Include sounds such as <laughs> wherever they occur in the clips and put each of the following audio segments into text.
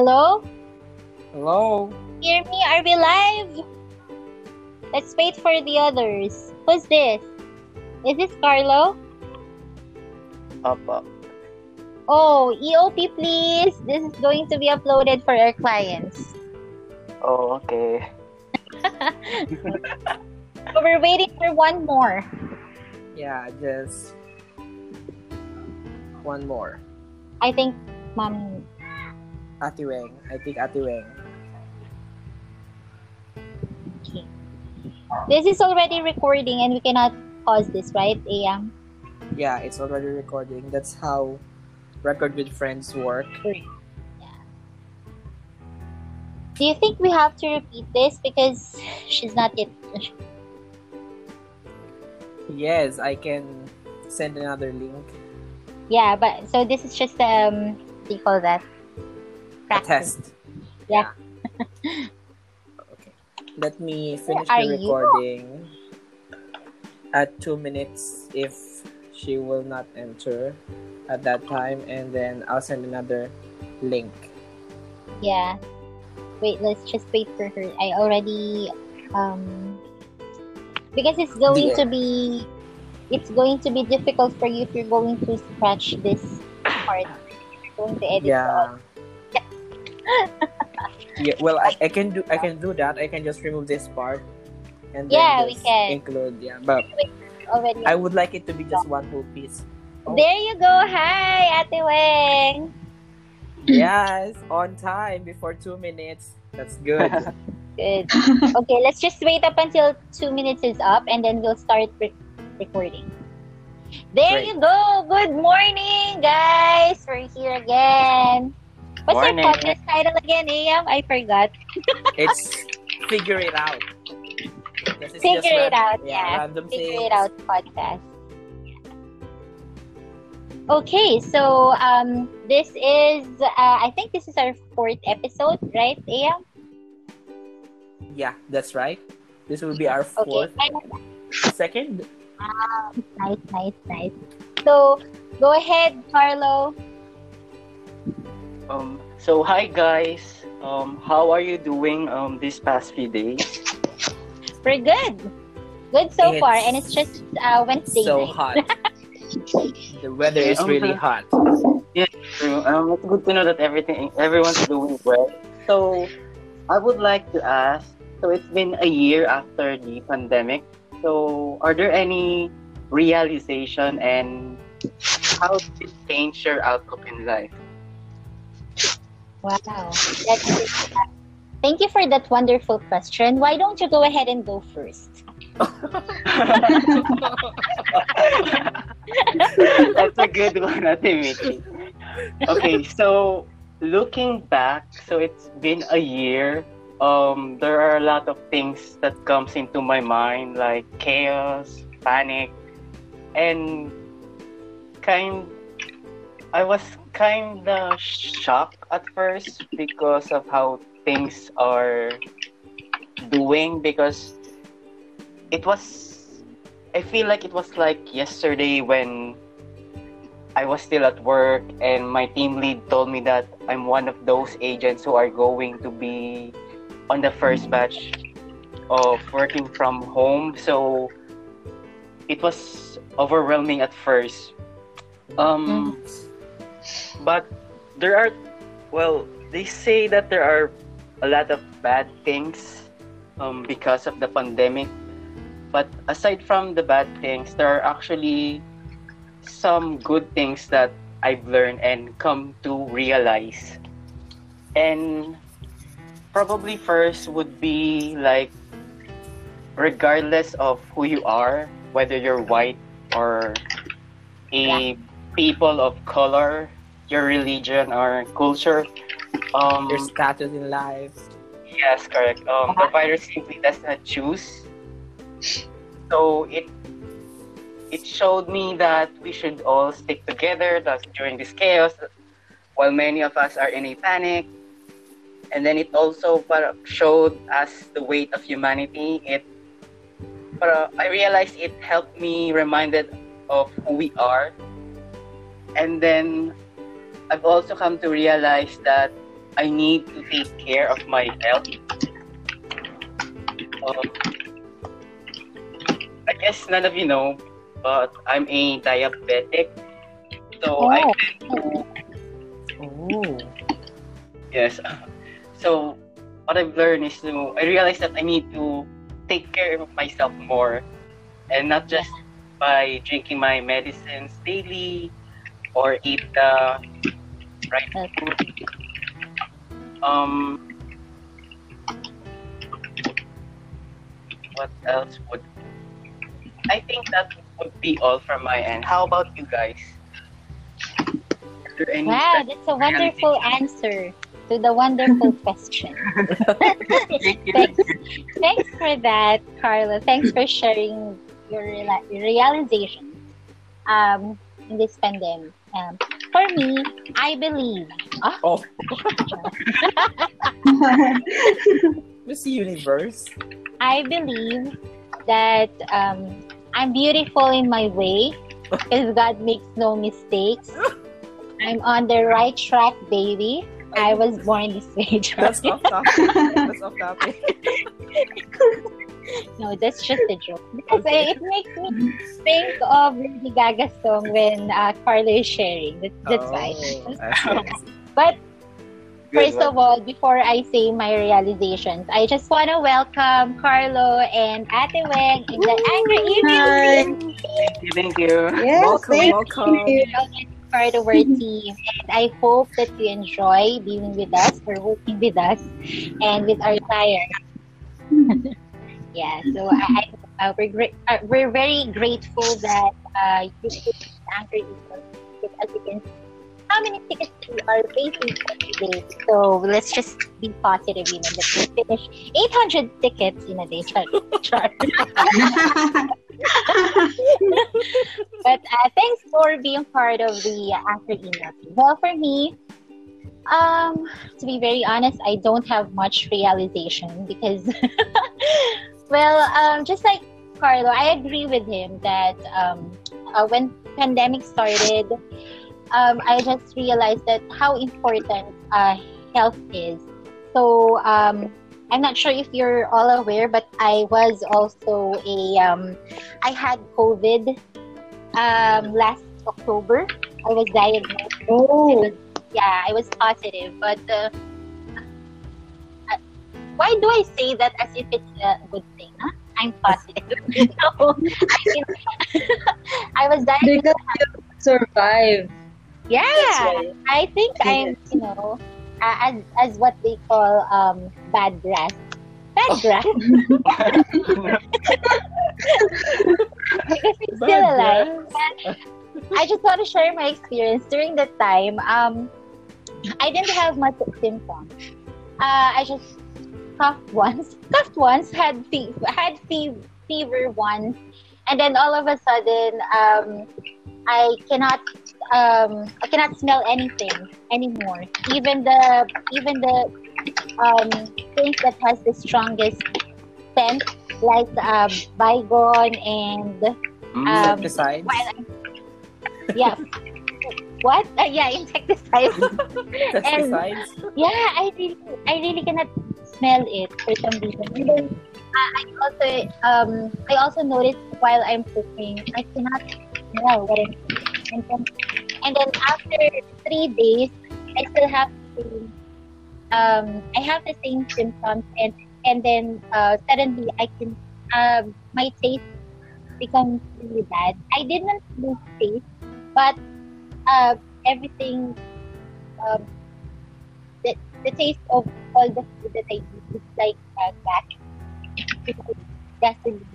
Hello? Hello? Hear me? Are we live? Let's wait for the others. Who's this? Is this Carlo? Opo. Oh, EOP please. This is going to be uploaded for our clients. Oh, okay. So <laughs> we're waiting for one more. Yeah, just one more. I think Mom Ate Weng. I think Ate Weng. okay. This is already recording and we cannot pause this, right, Ayam? Yeah, it's already recording. That's how Record with Friends work. Do you think we have to repeat this because she's not yet Yes, I can send another link. Yeah, but so this is just um what do you call that? A test. Yeah. okay. Let me finish are the recording at two minutes if she will not enter at that time and then I'll send another link. Yeah. Wait, let's just wait for her. I already um because it's going The- to be it's going to be difficult for you if you're going to scratch this part. If you're going to edit Yeah. <laughs> yeah, well I, I can do I can do that. I can just remove this part and then Yeah, we can. include yeah. But already. I would like it to be just one whole piece. Oh. There you go. Hi, Ate Weng. yes, on time before two minutes. That's good. <laughs> Good. okay, let's just wait up until two minutes is up and then we'll start re- recording. There Great. you go. Good morning, guys. We're here again. What's Morning. our podcast title again, Ayam? I forgot. <laughs> it's figure it out. Figure it ran- out, yeah. Random Figure things. it out podcast. Okay, so um, this is uh, I think this is our fourth episode, right, Ayam? Yeah, that's right. This will be our fourth. Okay. second. Nice, nice, nice. So go ahead, Carlo. Um, so hi guys. Um, how are you doing um these past few days? We're good. Good so It's far, and it's just uh, Wednesday So night. hot. <laughs> the weather is really hot. True. Um, it's good to know that everything everyone's doing well. So, I would like to ask. So it's been a year after the pandemic. So, are there any realization and how did it change your outlook in life? Wow. Thank you for that wonderful question. Why don't you go ahead and go first? <laughs> That's a good one, Ate. Okay, so looking back, so it's been a year. Um, there are a lot of things that comes into my mind, like chaos, panic, and kind. I was kind of shocked at first because of how things are doing because it was I feel like it was like yesterday when I was still at work and my team lead told me that I'm one of those agents who are going to be on the first batch of working from home. So it was overwhelming at first. Um, but there are, well, they say that there are a lot of bad things um, because of the pandemic. But aside from the bad things, there are actually some good things that I've learned and come to realize. And probably first would be like, regardless of who you are, whether you're white or a people of color, your religion or culture, um, Your status in life. Yes, correct. Um, the virus simply does not choose. So it it showed me that we should all stick together during this chaos, while many of us are in a panic. And then it also showed us the weight of humanity. It, para- I realized it helped me reminded of who we are. And then I've also come to realize that I need to take care of my health. Um, I guess none of you know, but I'm a diabetic. So I Oh. tend to Oh. Yes. So what I've learned is to I realized that I need to take care of myself more and not just by drinking my medicines daily or eat the right food. Um what else would I think that would be all from my end. How about you guys? Are there any Wow, that's a wonderful answer to the wonderful <laughs> question. Thanks. Thanks for that, Carla. Thanks for sharing your realization um, in this pandemic. Um, for me, I believe. Ah, Oh. <laughs> Miss Universe. I believe that um, I'm beautiful in my way because God makes no mistakes. I'm on the right track, baby. I was born this way. <laughs> That's off topic. That's off topic. <laughs> no, that's just a joke. Because uh, it makes me think of Lady Gaga song when uh, Carla is sharing. That, that's oh, why. I see, I see. But Good First one. of all, before I say my realizations, I just want to welcome Carlo and Ate Weng in the Angry Hi. Email team. Thank you. Thank you. Yes, welcome, thank welcome. you. part of our <laughs> team. And I hope that you enjoy being with us or working with us and with our clients. <laughs> yeah, so I, I, uh, we're, uh, we're very grateful that uh, you took Anchor because you can see how many tickets we are facing today. So let's just be positive, you know, that we finish 800 tickets in a day. Char, char. <laughs> But uh, thanks for being part of the Anchor email. Well, for me, um, to be very honest, I don't have much realization because, <laughs> well, um, just like Carlo, I agree with him that um, uh, when pandemic started, um, I just realized that how important uh, health is. So um, I'm not sure if you're all aware, but I was also a um, I had COVID um, last October. I was diagnosed. Oh, Yeah, I was positive, but uh, why do I say that as if it's a good thing? Huh? I'm positive. <laughs> so, I, mean, <laughs> I was diagnosed. because you survived. Yeah, why. I think I'm, you know, uh, as as what they call um bad grass. Bad grass. because I'm still alive. I just want to share my experience during that time. Um, I didn't have much symptoms. Uh, I just coughed once, <laughs> coughed once, had fe- had fe- fever once, and then all of a sudden, um, I cannot, um, I cannot smell anything anymore. Even the, even the, um, things that has the strongest scent, like uh, Baygon and Mm. Um, Insecticides. yeah. What? Uh, yeah, insecticides. <laughs> Pesticides. <laughs> yeah, I really, I really cannot smell it for some reason. And then I also, um, I also noticed while I'm cooking, I cannot smell what I'm cooking. And then, and then after three days, I still have to, um, I have the same symptoms, and and then uh, suddenly I can, um, my taste becomes really bad. I didn't lose taste, but uh, everything, um, the, taste of all the food that I eat is like uh, gas. gasoline.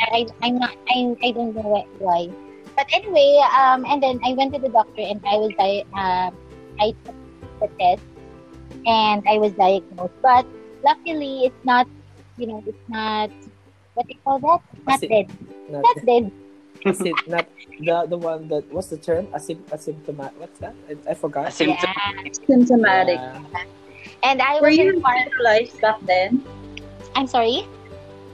I, I'm not, I, I don't know why-. But anyway, um, and then I went to the doctor and I was, di- uh, I took the test and I was diagnosed. But luckily, it's not, you know, it's not, what do you call that? Not dead. Not, Not dead. Asy- not the the one that what's the term? Asym- asymptomatic. What's that? I, I forgot. Symptom- Yeah. Symptomatic. Yeah. And I Were was you hospitalized back then? I'm sorry.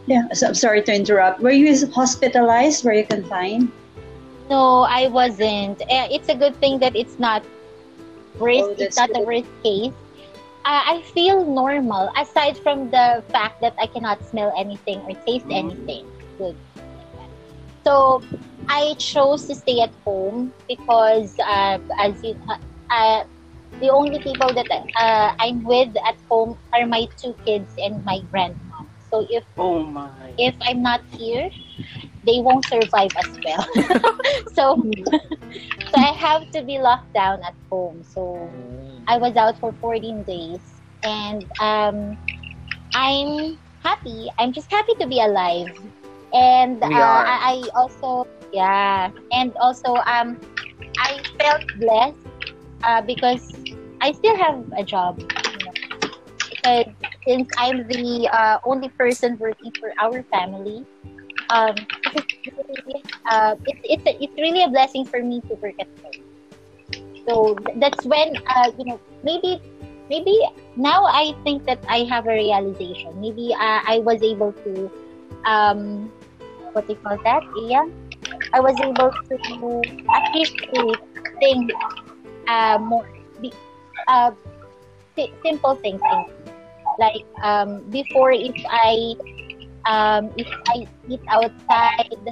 Yeah, so, I'm sorry to interrupt. Were you hospitalized? Were you confined? No, I wasn't. Eh, It's a good thing that it's not worst. Oh, it's not the good. worst case. I I feel normal aside from the fact that I cannot smell anything or taste Mm. anything good. So I chose to stay at home because uh, as you, uh, uh, the only people that uh, I'm with at home are my two kids and my grandma. So if Oh my. if I'm not here, they won't survive as well. <laughs> so <laughs> so I have to be locked down at home. So Mm. I was out for 14 days and um, I'm happy. I'm just happy to be alive. And uh. I, also, yeah, and also um, I felt blessed uh, because I still have a job. You know, because since I'm the uh, only person working for our family, um, it's, really, uh, it's, it's, it's really a blessing for me to work at home. So that's when uh, you know maybe maybe now I think that I have a realization. Maybe uh, I was able to um, what do you call that? Yeah, I was able to appreciate things uh, more. Uh, simple things. Like um, before, if I um, if I eat outside,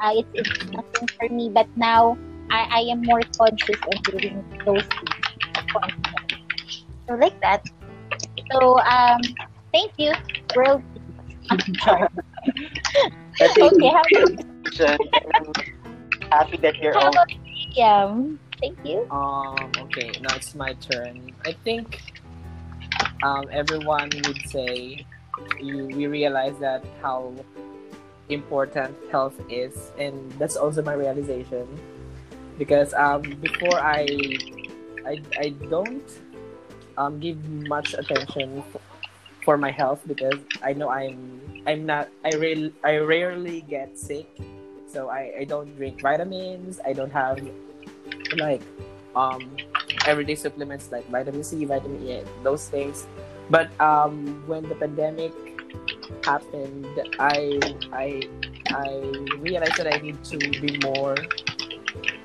uh, it's, it's nothing for me. But now I, I am more conscious of doing those things. So like that. So um, thank you, world. <laughs> Okay, how about. I'm happy that you're how about Liam? Thank you. Um, okay, now it's my turn. I think um, everyone would say you, we realize that how important health is, and that's also my realization. Because um, before I, I, I don't um, give much attention for my health because I know I'm I'm not I real I rarely get sick, so I, I don't drink vitamins. I don't have like um everyday supplements like vitamin C, vitamin E, those things. But um when the pandemic happened, I I I realized that I need to be more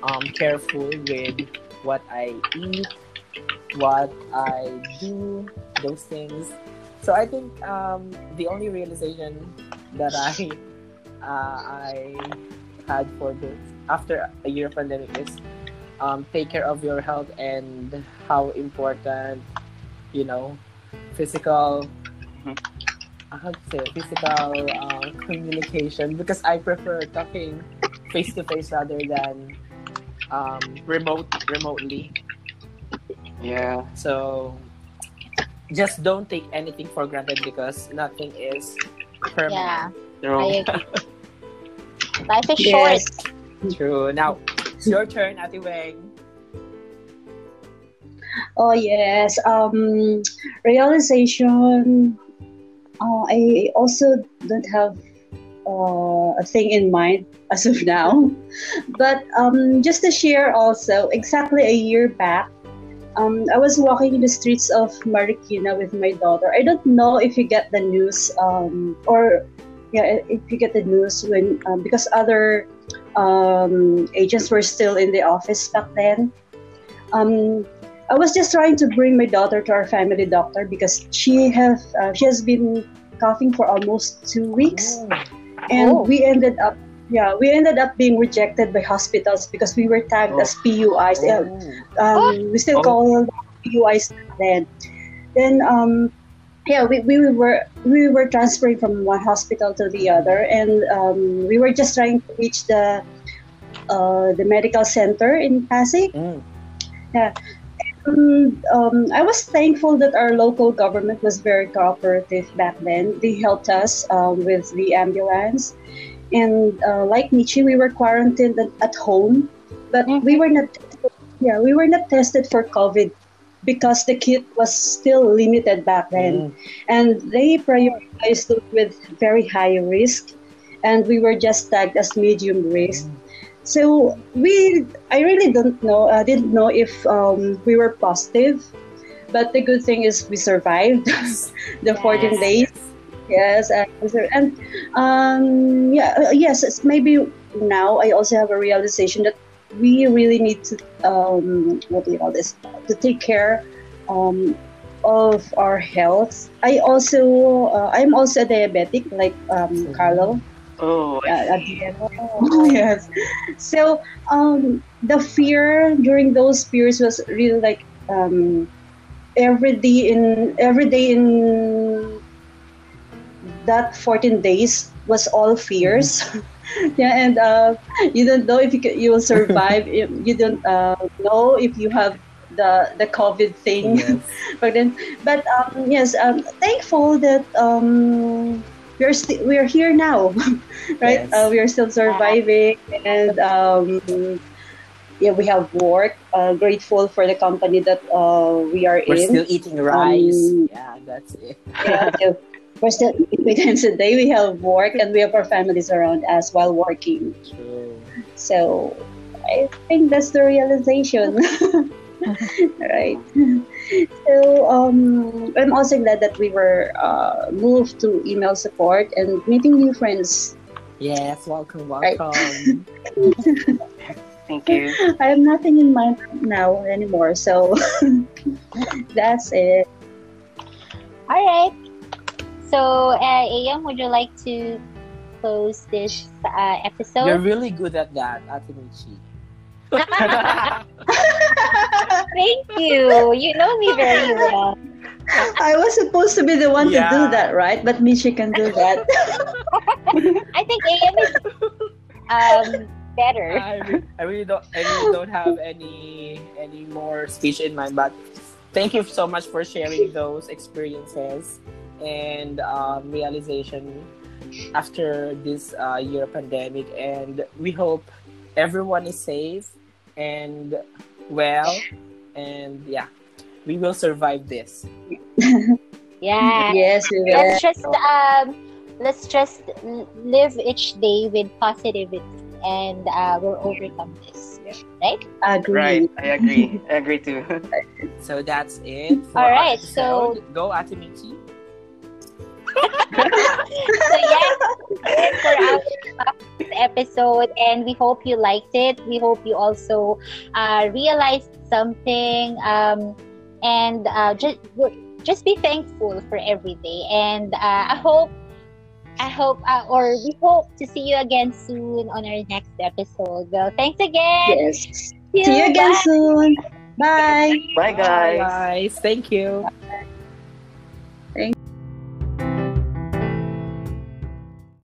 um careful with what I eat, what I do, those things. So I think um the only realization that I uh, I had for this after a year of pandemic is um, take care of your health and how important you know physical Mhm. how to say it, physical uh, communication because I prefer talking face to face rather than um, remote remotely. yeah. So just don't take anything for granted because nothing is Yeah, permanent. True. I agree. <laughs> Life is short. True. Now it's your turn, Ate Weng. Oh yes. Um, realization. Uh, I also don't have uh, a thing in mind as of now, <laughs> but um, just to share also, exactly a year back, um, I was walking in the streets of Marikina with my daughter. I don't know if you get the news um, or yeah, if you get the news when um, because other um, agents were still in the office back then. Um, I was just trying to bring my daughter to our family doctor because she have uh, she has been coughing for almost two weeks, and Oh. we ended up yeah we ended up being rejected by hospitals because we were tagged Oh. as PUIs. Oh. um, we still Oh. call them PUIs then. Then um, yeah, we, we were we were transferring from one hospital to the other, and um, we were just trying to reach the uh, the medical center in Pasig. Mm. Um, um, I was thankful that our local government was very cooperative back then. They helped us um, with the ambulance, and uh, like Nietzsche, we were quarantined at, home, but we were not. Yeah, we were not tested for COVID because the kit was still limited back then, Mm. and they prioritized those with very high risk, and we were just tagged as medium risk. So we, I really don't know. I didn't know if um, we were positive, but the good thing is we survived <laughs> the 14 Yes. days. Yes, and, and um, yeah, uh, yes. It's maybe now I also have a realization that we really need to um, what do you call this to take care um, of our health, I also uh, I'm also a diabetic like um, Carlo. Oh, Uh, oh, <laughs> yes. So um, the fear during those periods was really like um, every day in every day in that 14 days was all fears. <laughs> yeah, and uh, you don't know if you, can, you will survive. <laughs> you don't uh, know if you have the the COVID thing. Yes. <laughs> but then, but um, yes, um, thankful that um, we're st- we're here now, right? Yes. Uh, we are still surviving, and um, yeah, we have work. Uh, grateful for the company that uh, we are We're in. still eating rice. Um, yeah, that's it. Yeah, we're still three times a day. We have work, and we have our families around us while working. True. So I think that's the realization. <laughs> right. So um, I'm also glad that we were uh, moved to email support and meeting new friends. Yes, welcome, Right. welcome. <laughs> thank you. I have nothing in mind now anymore. So <laughs> that's it. All right. So, uh, Ayam, would you like to close this uh, episode? You're really good at that, Ate Michi. <laughs> Thank you. You know me very well. I was supposed to be the one Yeah. to do that, right? But Michi can do that. <laughs> I think AM is um, better. I, re- I really don't I really don't have any any more speech in mind but thank you so much for sharing those experiences and um, realization after this uh, year pandemic and we hope everyone is safe and well and yeah we will survive this <laughs> Yeah. yes, we will. Let's just um, let's just live each day with positivity, and uh, we'll overcome this. Right? Agree. Right, I agree. I agree too. <laughs> so that's it for All our right, so- episode. go Ate Michi So yeah, that's for our episode, and we hope you liked it. We hope you also uh, realized something, um, and uh, just just be thankful for every day. And uh, I hope. I hope, uh, or we hope to see you again soon on our next episode. Well, thanks again. Yes. See you again Bye. soon. Bye. Bye, guys. guys thank you